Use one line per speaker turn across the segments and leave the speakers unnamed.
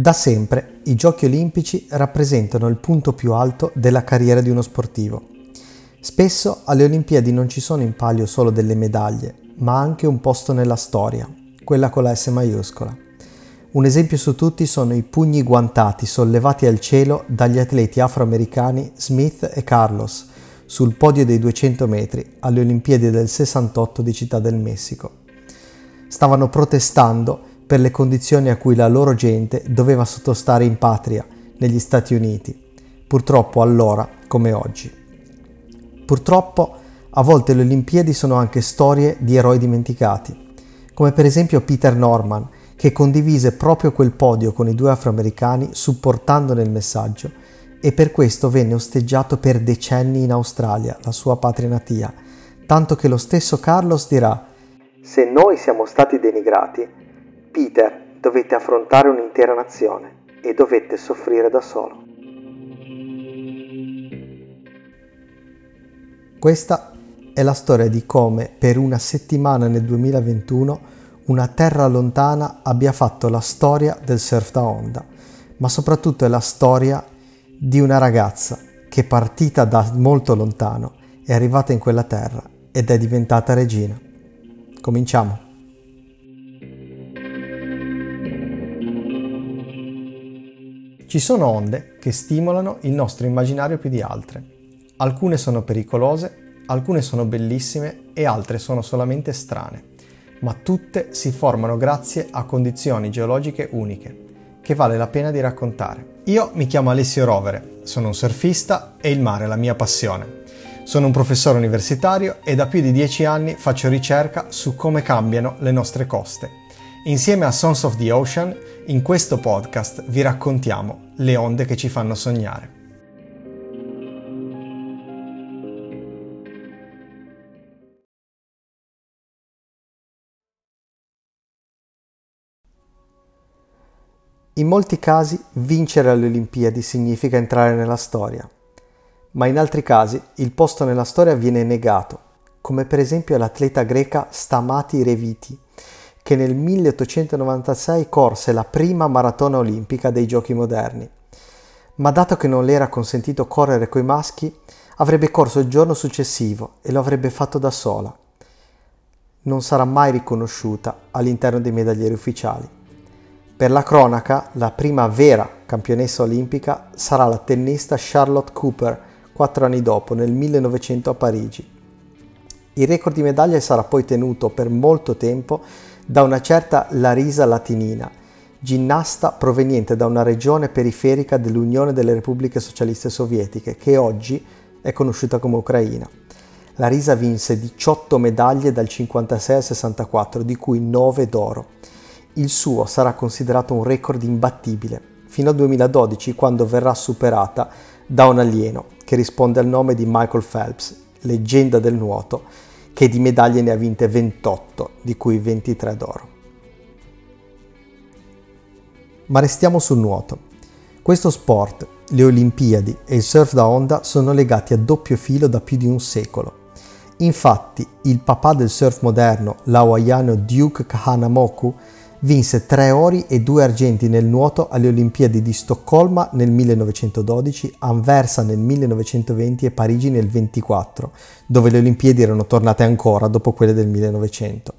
Da sempre i giochi olimpici rappresentano il punto più alto della carriera di uno sportivo. Spesso alle Olimpiadi non ci sono in palio solo delle medaglie, ma anche un posto nella storia, quella con la S maiuscola. Un esempio su tutti sono i pugni guantati sollevati al cielo dagli atleti afroamericani Smith e Carlos sul podio dei 200 metri alle Olimpiadi del 68 di Città del Messico. Stavano protestando per le condizioni a cui la loro gente doveva sottostare in patria, negli Stati Uniti, purtroppo allora come oggi. Purtroppo a volte le Olimpiadi sono anche storie di eroi dimenticati, come per esempio Peter Norman, che condivise proprio quel podio con i due afroamericani supportandone il messaggio e per questo venne osteggiato per decenni in Australia, la sua patria natia, tanto che lo stesso Carlos dirà Se noi siamo stati denigrati, Peter dovette affrontare un'intera nazione e dovette soffrire da solo. Questa è la storia di come per una settimana nel 2021 una terra lontana abbia fatto la storia del surf da onda, ma soprattutto è la storia di una ragazza che partita da molto lontano è arrivata in quella terra ed è diventata regina. Cominciamo. Ci sono onde che stimolano il nostro immaginario più di altre. Alcune sono pericolose, alcune sono bellissime e altre sono solamente strane, ma tutte si formano grazie a condizioni geologiche uniche, che vale la pena di raccontare. Io mi chiamo Alessio Rovere, sono un surfista e il mare è la mia passione. Sono un professore universitario e da più di dieci anni faccio ricerca su come cambiano le nostre coste. Insieme a Sons of the Ocean in questo podcast vi raccontiamo le onde che ci fanno sognare. In molti casi vincere alle Olimpiadi significa entrare nella storia, ma in altri casi il posto nella storia viene negato, come per esempio l'atleta greca Stamati Reviti, che nel 1896 corse la prima maratona olimpica dei giochi moderni. Ma dato che non le era consentito correre coi maschi, avrebbe corso il giorno successivo e lo avrebbe fatto da sola. Non sarà mai riconosciuta all'interno dei medaglieri ufficiali. Per la cronaca, la prima vera campionessa olimpica sarà la tennista Charlotte Cooper, quattro anni dopo, nel 1900 a Parigi. Il record di medaglie sarà poi tenuto per molto tempo da una certa Larisa Latinina, ginnasta proveniente da una regione periferica dell'Unione delle Repubbliche Socialiste Sovietiche, che oggi è conosciuta come Ucraina. Larisa vinse 18 medaglie dal 56 al 64, di cui 9 d'oro. Il suo sarà considerato un record imbattibile, fino al 2012 quando verrà superata da un alieno che risponde al nome di Michael Phelps, leggenda del nuoto, che di medaglie ne ha vinte 28, di cui 23 d'oro. Ma restiamo sul nuoto. Questo sport, le Olimpiadi e il surf da onda sono legati a doppio filo da più di un secolo. Infatti, il papà del surf moderno, l'hawaiano Duke Kahanamoku, Vinse tre ori e due argenti nel nuoto alle Olimpiadi di Stoccolma nel 1912, Anversa nel 1920 e Parigi nel 1924, dove le Olimpiadi erano tornate ancora dopo quelle del 1900.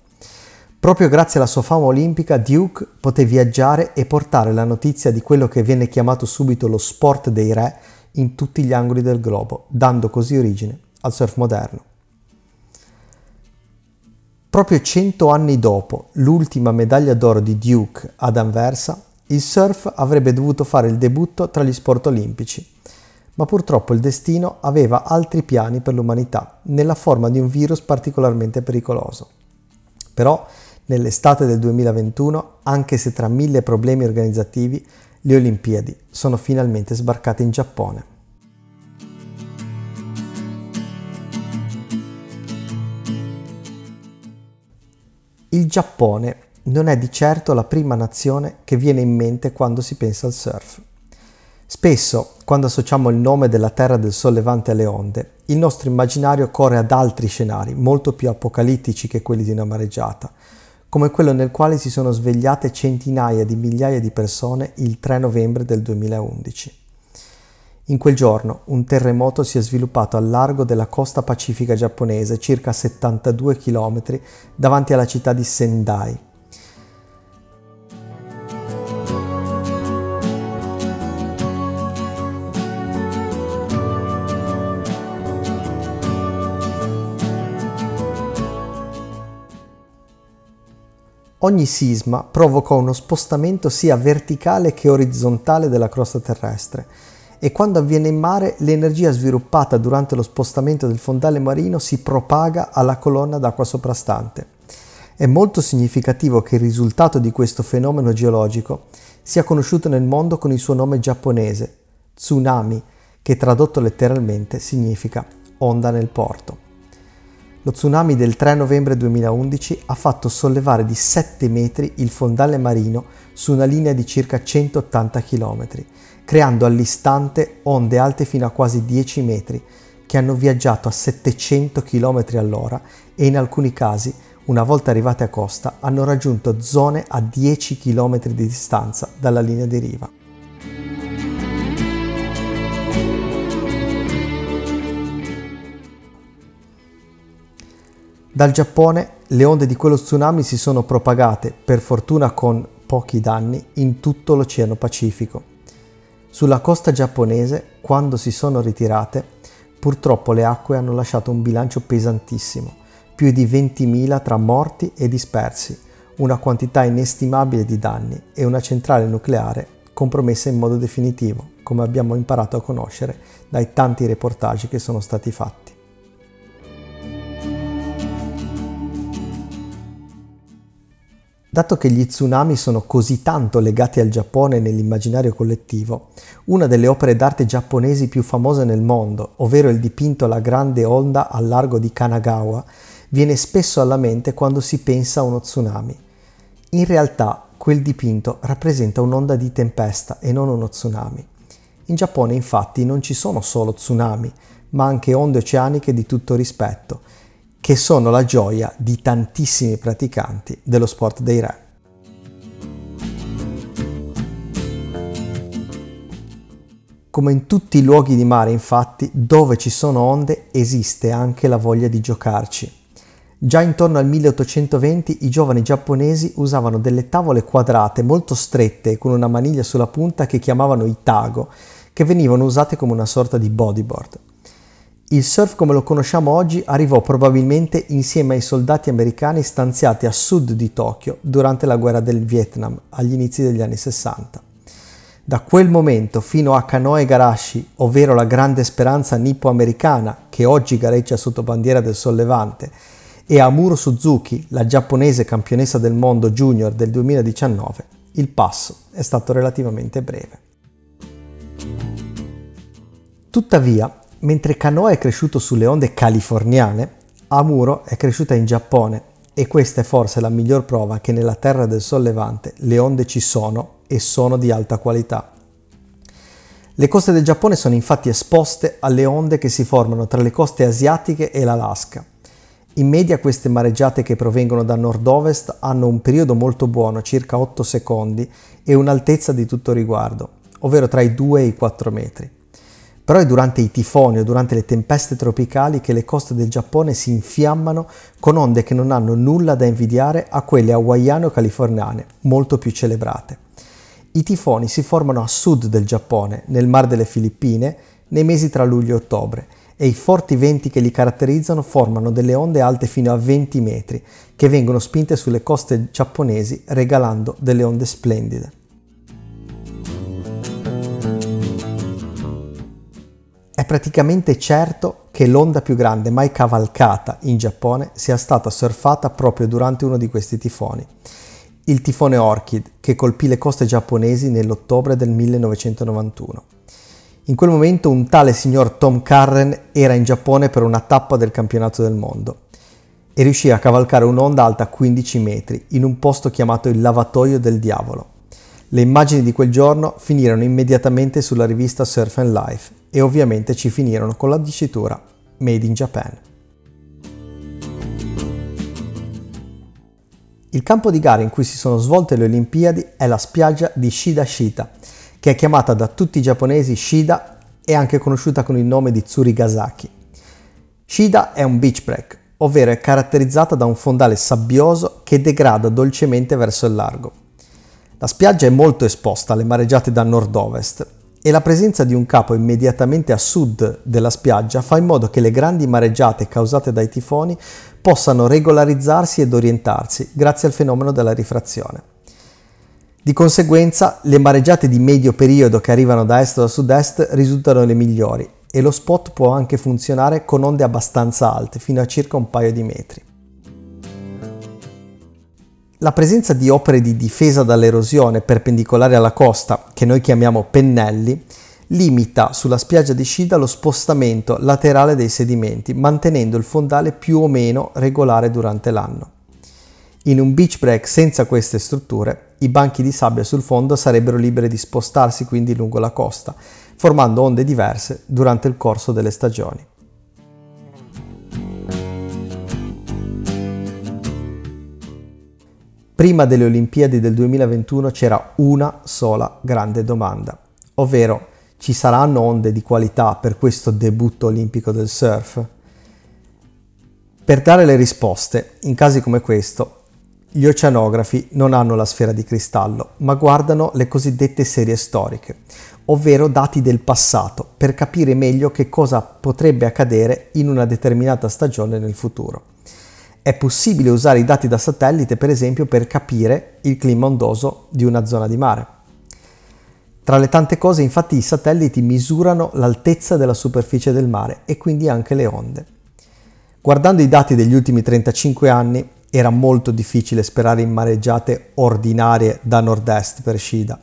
Proprio grazie alla sua fama olimpica, Duke poté viaggiare e portare la notizia di quello che viene chiamato subito lo sport dei re in tutti gli angoli del globo, dando così origine al surf moderno. Proprio cento anni dopo l'ultima medaglia d'oro di Duke ad Anversa, il surf avrebbe dovuto fare il debutto tra gli sport olimpici, ma purtroppo il destino aveva altri piani per l'umanità, nella forma di un virus particolarmente pericoloso. Però, nell'estate del 2021, anche se tra mille problemi organizzativi, le Olimpiadi sono finalmente sbarcate in Giappone. Giappone non è di certo la prima nazione che viene in mente quando si pensa al surf. Spesso, quando associamo il nome della terra del sollevante alle onde, il nostro immaginario corre ad altri scenari, molto più apocalittici che quelli di una mareggiata, come quello nel quale si sono svegliate centinaia di migliaia di persone il 3 novembre del 2011. In quel giorno un terremoto si è sviluppato al largo della costa pacifica giapponese, circa 72 km davanti alla città di Sendai. Ogni sisma provoca uno spostamento sia verticale che orizzontale della crosta terrestre e quando avviene in mare l'energia sviluppata durante lo spostamento del fondale marino si propaga alla colonna d'acqua soprastante. È molto significativo che il risultato di questo fenomeno geologico sia conosciuto nel mondo con il suo nome giapponese, tsunami, che tradotto letteralmente significa onda nel porto. Lo tsunami del 3 novembre 2011 ha fatto sollevare di 7 metri il fondale marino su una linea di circa 180 km creando all'istante onde alte fino a quasi 10 metri, che hanno viaggiato a 700 km all'ora e in alcuni casi, una volta arrivate a costa, hanno raggiunto zone a 10 km di distanza dalla linea di riva. Dal Giappone le onde di quello tsunami si sono propagate, per fortuna con pochi danni, in tutto l'Oceano Pacifico. Sulla costa giapponese, quando si sono ritirate, purtroppo le acque hanno lasciato un bilancio pesantissimo, più di 20.000 tra morti e dispersi, una quantità inestimabile di danni e una centrale nucleare compromessa in modo definitivo, come abbiamo imparato a conoscere dai tanti reportage che sono stati fatti. Dato che gli tsunami sono così tanto legati al Giappone nell'immaginario collettivo, una delle opere d'arte giapponesi più famose nel mondo, ovvero il dipinto La grande onda al largo di Kanagawa, viene spesso alla mente quando si pensa a uno tsunami. In realtà quel dipinto rappresenta un'onda di tempesta e non uno tsunami. In Giappone infatti non ci sono solo tsunami, ma anche onde oceaniche di tutto rispetto, che sono la gioia di tantissimi praticanti dello sport dei re. Come in tutti i luoghi di mare, infatti, dove ci sono onde esiste anche la voglia di giocarci. Già intorno al 1820 i giovani giapponesi usavano delle tavole quadrate molto strette con una maniglia sulla punta che chiamavano itago, che venivano usate come una sorta di bodyboard. Il surf come lo conosciamo oggi arrivò probabilmente insieme ai soldati americani stanziati a sud di Tokyo durante la guerra del Vietnam agli inizi degli anni 60. Da quel momento fino a Kanoe Garashi, ovvero la grande speranza nippo-americana che oggi gareggia sotto bandiera del sollevante, e a Muro Suzuki, la giapponese campionessa del mondo junior del 2019, il passo è stato relativamente breve. Tuttavia, Mentre Canoa è cresciuto sulle onde californiane, Amuro è cresciuta in Giappone e questa è forse la miglior prova che nella terra del sollevante le onde ci sono e sono di alta qualità. Le coste del Giappone sono infatti esposte alle onde che si formano tra le coste asiatiche e l'Alaska. In media queste mareggiate che provengono da nord-ovest hanno un periodo molto buono, circa 8 secondi, e un'altezza di tutto riguardo, ovvero tra i 2 e i 4 metri. Però è durante i tifoni o durante le tempeste tropicali che le coste del Giappone si infiammano con onde che non hanno nulla da invidiare a quelle hawaiane o californiane, molto più celebrate. I tifoni si formano a sud del Giappone, nel Mar delle Filippine, nei mesi tra luglio e ottobre, e i forti venti che li caratterizzano formano delle onde alte fino a 20 metri, che vengono spinte sulle coste giapponesi regalando delle onde splendide. Praticamente certo che l'onda più grande mai cavalcata in Giappone sia stata surfata proprio durante uno di questi tifoni, il tifone Orchid che colpì le coste giapponesi nell'ottobre del 1991. In quel momento un tale signor Tom Carren era in Giappone per una tappa del campionato del mondo e riuscì a cavalcare un'onda alta 15 metri in un posto chiamato il lavatoio del diavolo. Le immagini di quel giorno finirono immediatamente sulla rivista Surf and Life e ovviamente ci finirono con la dicitura Made in Japan. Il campo di gara in cui si sono svolte le Olimpiadi è la spiaggia di Shida Shita, che è chiamata da tutti i giapponesi Shida e anche conosciuta con il nome di Tsurigasaki. Shida è un beach break, ovvero è caratterizzata da un fondale sabbioso che degrada dolcemente verso il largo. La spiaggia è molto esposta alle mareggiate da nord-ovest e la presenza di un capo immediatamente a sud della spiaggia fa in modo che le grandi mareggiate causate dai tifoni possano regolarizzarsi ed orientarsi grazie al fenomeno della rifrazione. Di conseguenza, le mareggiate di medio periodo che arrivano da est o da sud-est risultano le migliori e lo spot può anche funzionare con onde abbastanza alte, fino a circa un paio di metri. La presenza di opere di difesa dall'erosione perpendicolari alla costa, che noi chiamiamo pennelli, limita sulla spiaggia di Scida lo spostamento laterale dei sedimenti, mantenendo il fondale più o meno regolare durante l'anno. In un beach break senza queste strutture, i banchi di sabbia sul fondo sarebbero liberi di spostarsi quindi lungo la costa, formando onde diverse durante il corso delle stagioni. Prima delle Olimpiadi del 2021 c'era una sola grande domanda, ovvero ci saranno onde di qualità per questo debutto olimpico del surf? Per dare le risposte, in casi come questo, gli oceanografi non hanno la sfera di cristallo, ma guardano le cosiddette serie storiche, ovvero dati del passato, per capire meglio che cosa potrebbe accadere in una determinata stagione nel futuro. È possibile usare i dati da satellite, per esempio, per capire il clima ondoso di una zona di mare. Tra le tante cose, infatti, i satelliti misurano l'altezza della superficie del mare e quindi anche le onde. Guardando i dati degli ultimi 35 anni, era molto difficile sperare in mareggiate ordinarie da nord-est per Shida.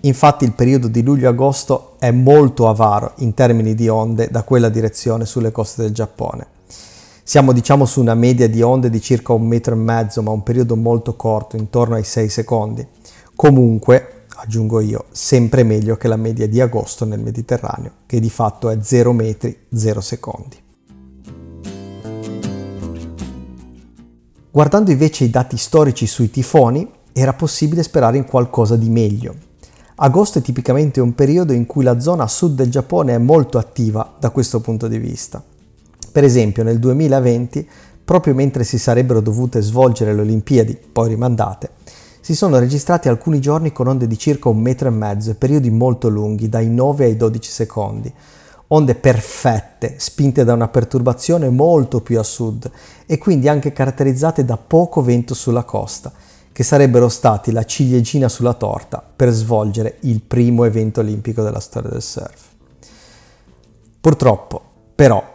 Infatti il periodo di luglio-agosto è molto avaro in termini di onde da quella direzione sulle coste del Giappone. Siamo diciamo su una media di onde di circa un metro e mezzo, ma un periodo molto corto, intorno ai 6 secondi. Comunque, aggiungo io, sempre meglio che la media di agosto nel Mediterraneo, che di fatto è 0 metri 0 secondi. Guardando invece i dati storici sui tifoni, era possibile sperare in qualcosa di meglio. Agosto è tipicamente un periodo in cui la zona sud del Giappone è molto attiva da questo punto di vista. Per esempio nel 2020, proprio mentre si sarebbero dovute svolgere le Olimpiadi, poi rimandate, si sono registrati alcuni giorni con onde di circa un metro e mezzo e periodi molto lunghi, dai 9 ai 12 secondi. Onde perfette, spinte da una perturbazione molto più a sud e quindi anche caratterizzate da poco vento sulla costa, che sarebbero stati la ciliegina sulla torta per svolgere il primo evento olimpico della storia del surf. Purtroppo, però,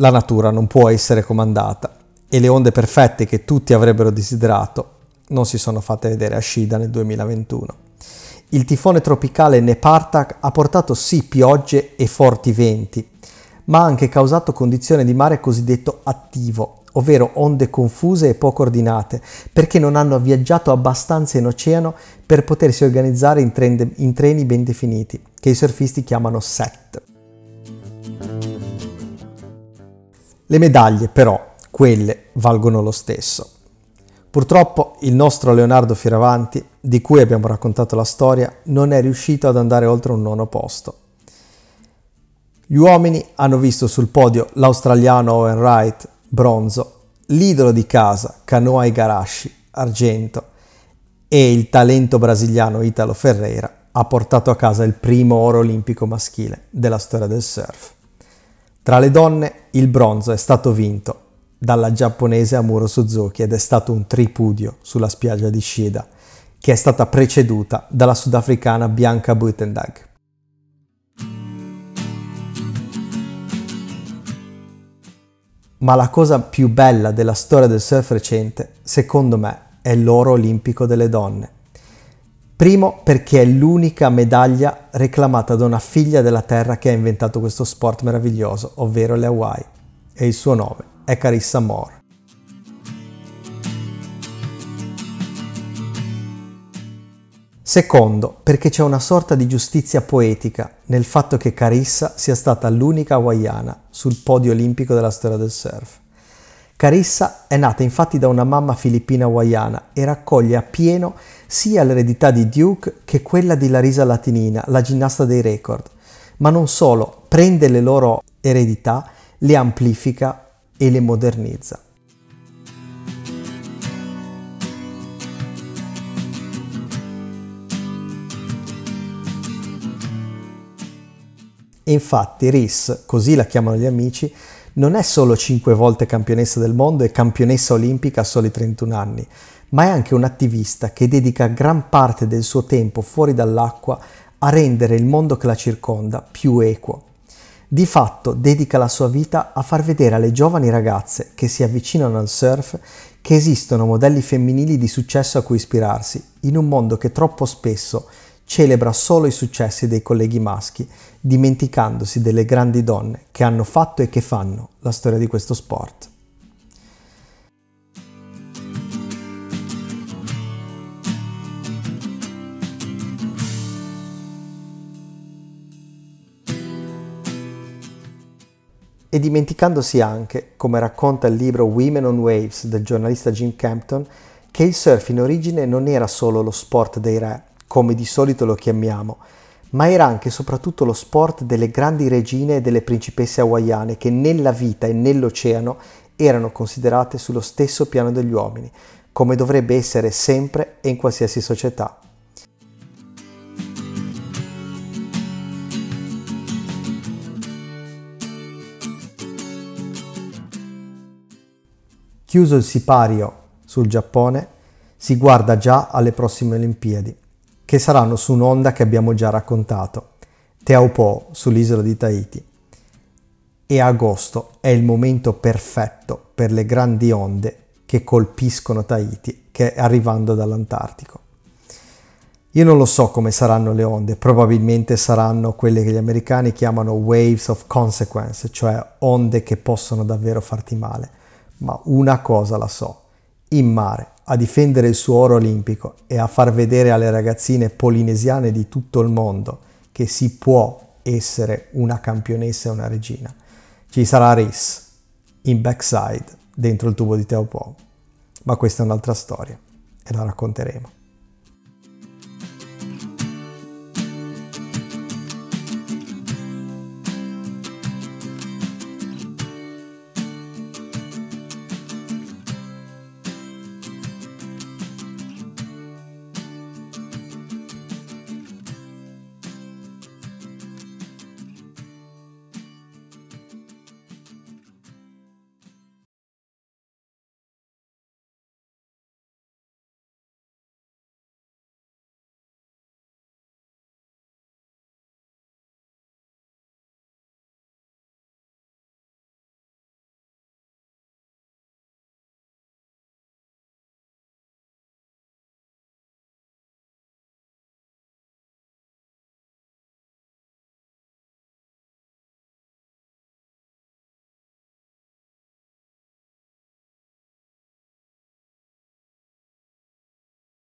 la natura non può essere comandata e le onde perfette che tutti avrebbero desiderato non si sono fatte vedere a Shida nel 2021. Il tifone tropicale Nepartak ha portato sì piogge e forti venti, ma ha anche causato condizioni di mare cosiddetto attivo, ovvero onde confuse e poco ordinate, perché non hanno viaggiato abbastanza in oceano per potersi organizzare in, trend- in treni ben definiti, che i surfisti chiamano set. Le medaglie però, quelle, valgono lo stesso. Purtroppo il nostro Leonardo Fioravanti, di cui abbiamo raccontato la storia, non è riuscito ad andare oltre un nono posto. Gli uomini hanno visto sul podio l'australiano Owen Wright, bronzo, l'idolo di casa Kanoa Igarashi, argento, e il talento brasiliano Italo Ferreira ha portato a casa il primo oro olimpico maschile della storia del surf. Tra le donne il bronzo è stato vinto dalla giapponese Amuro Suzuki ed è stato un tripudio sulla spiaggia di Shida, che è stata preceduta dalla sudafricana Bianca Buitendag. Ma la cosa più bella della storia del surf recente, secondo me, è l'oro olimpico delle donne. Primo perché è l'unica medaglia reclamata da una figlia della terra che ha inventato questo sport meraviglioso, ovvero le Hawaii, e il suo nome è Carissa Moore. Secondo, perché c'è una sorta di giustizia poetica nel fatto che Carissa sia stata l'unica hawaiana sul podio olimpico della storia del surf. Carissa è nata infatti da una mamma filippina hawaiana e raccoglie appieno sia l'eredità di Duke che quella di Larisa Latinina, la ginnasta dei record. Ma non solo, prende le loro eredità, le amplifica e le modernizza. infatti Riss, così la chiamano gli amici, non è solo cinque volte campionessa del mondo e campionessa olimpica a soli 31 anni, ma è anche un'attivista che dedica gran parte del suo tempo fuori dall'acqua a rendere il mondo che la circonda più equo. Di fatto dedica la sua vita a far vedere alle giovani ragazze che si avvicinano al surf che esistono modelli femminili di successo a cui ispirarsi, in un mondo che troppo spesso celebra solo i successi dei colleghi maschi, dimenticandosi delle grandi donne che hanno fatto e che fanno la storia di questo sport. E dimenticandosi anche, come racconta il libro Women on Waves del giornalista Jim Campton, che il surf in origine non era solo lo sport dei re, come di solito lo chiamiamo, ma era anche e soprattutto lo sport delle grandi regine e delle principesse hawaiane che nella vita e nell'oceano erano considerate sullo stesso piano degli uomini, come dovrebbe essere sempre e in qualsiasi società. Chiuso il sipario sul Giappone, si guarda già alle prossime Olimpiadi che saranno su un'onda che abbiamo già raccontato, Teaupo sull'isola di Tahiti. E agosto è il momento perfetto per le grandi onde che colpiscono Tahiti, che arrivando dall'Antartico. Io non lo so come saranno le onde, probabilmente saranno quelle che gli americani chiamano waves of consequence, cioè onde che possono davvero farti male. Ma una cosa la so, in mare a difendere il suo oro olimpico e a far vedere alle ragazzine polinesiane di tutto il mondo che si può essere una campionessa e una regina. Ci sarà Riss in backside dentro il tubo di Teopo, ma questa è un'altra storia e la racconteremo.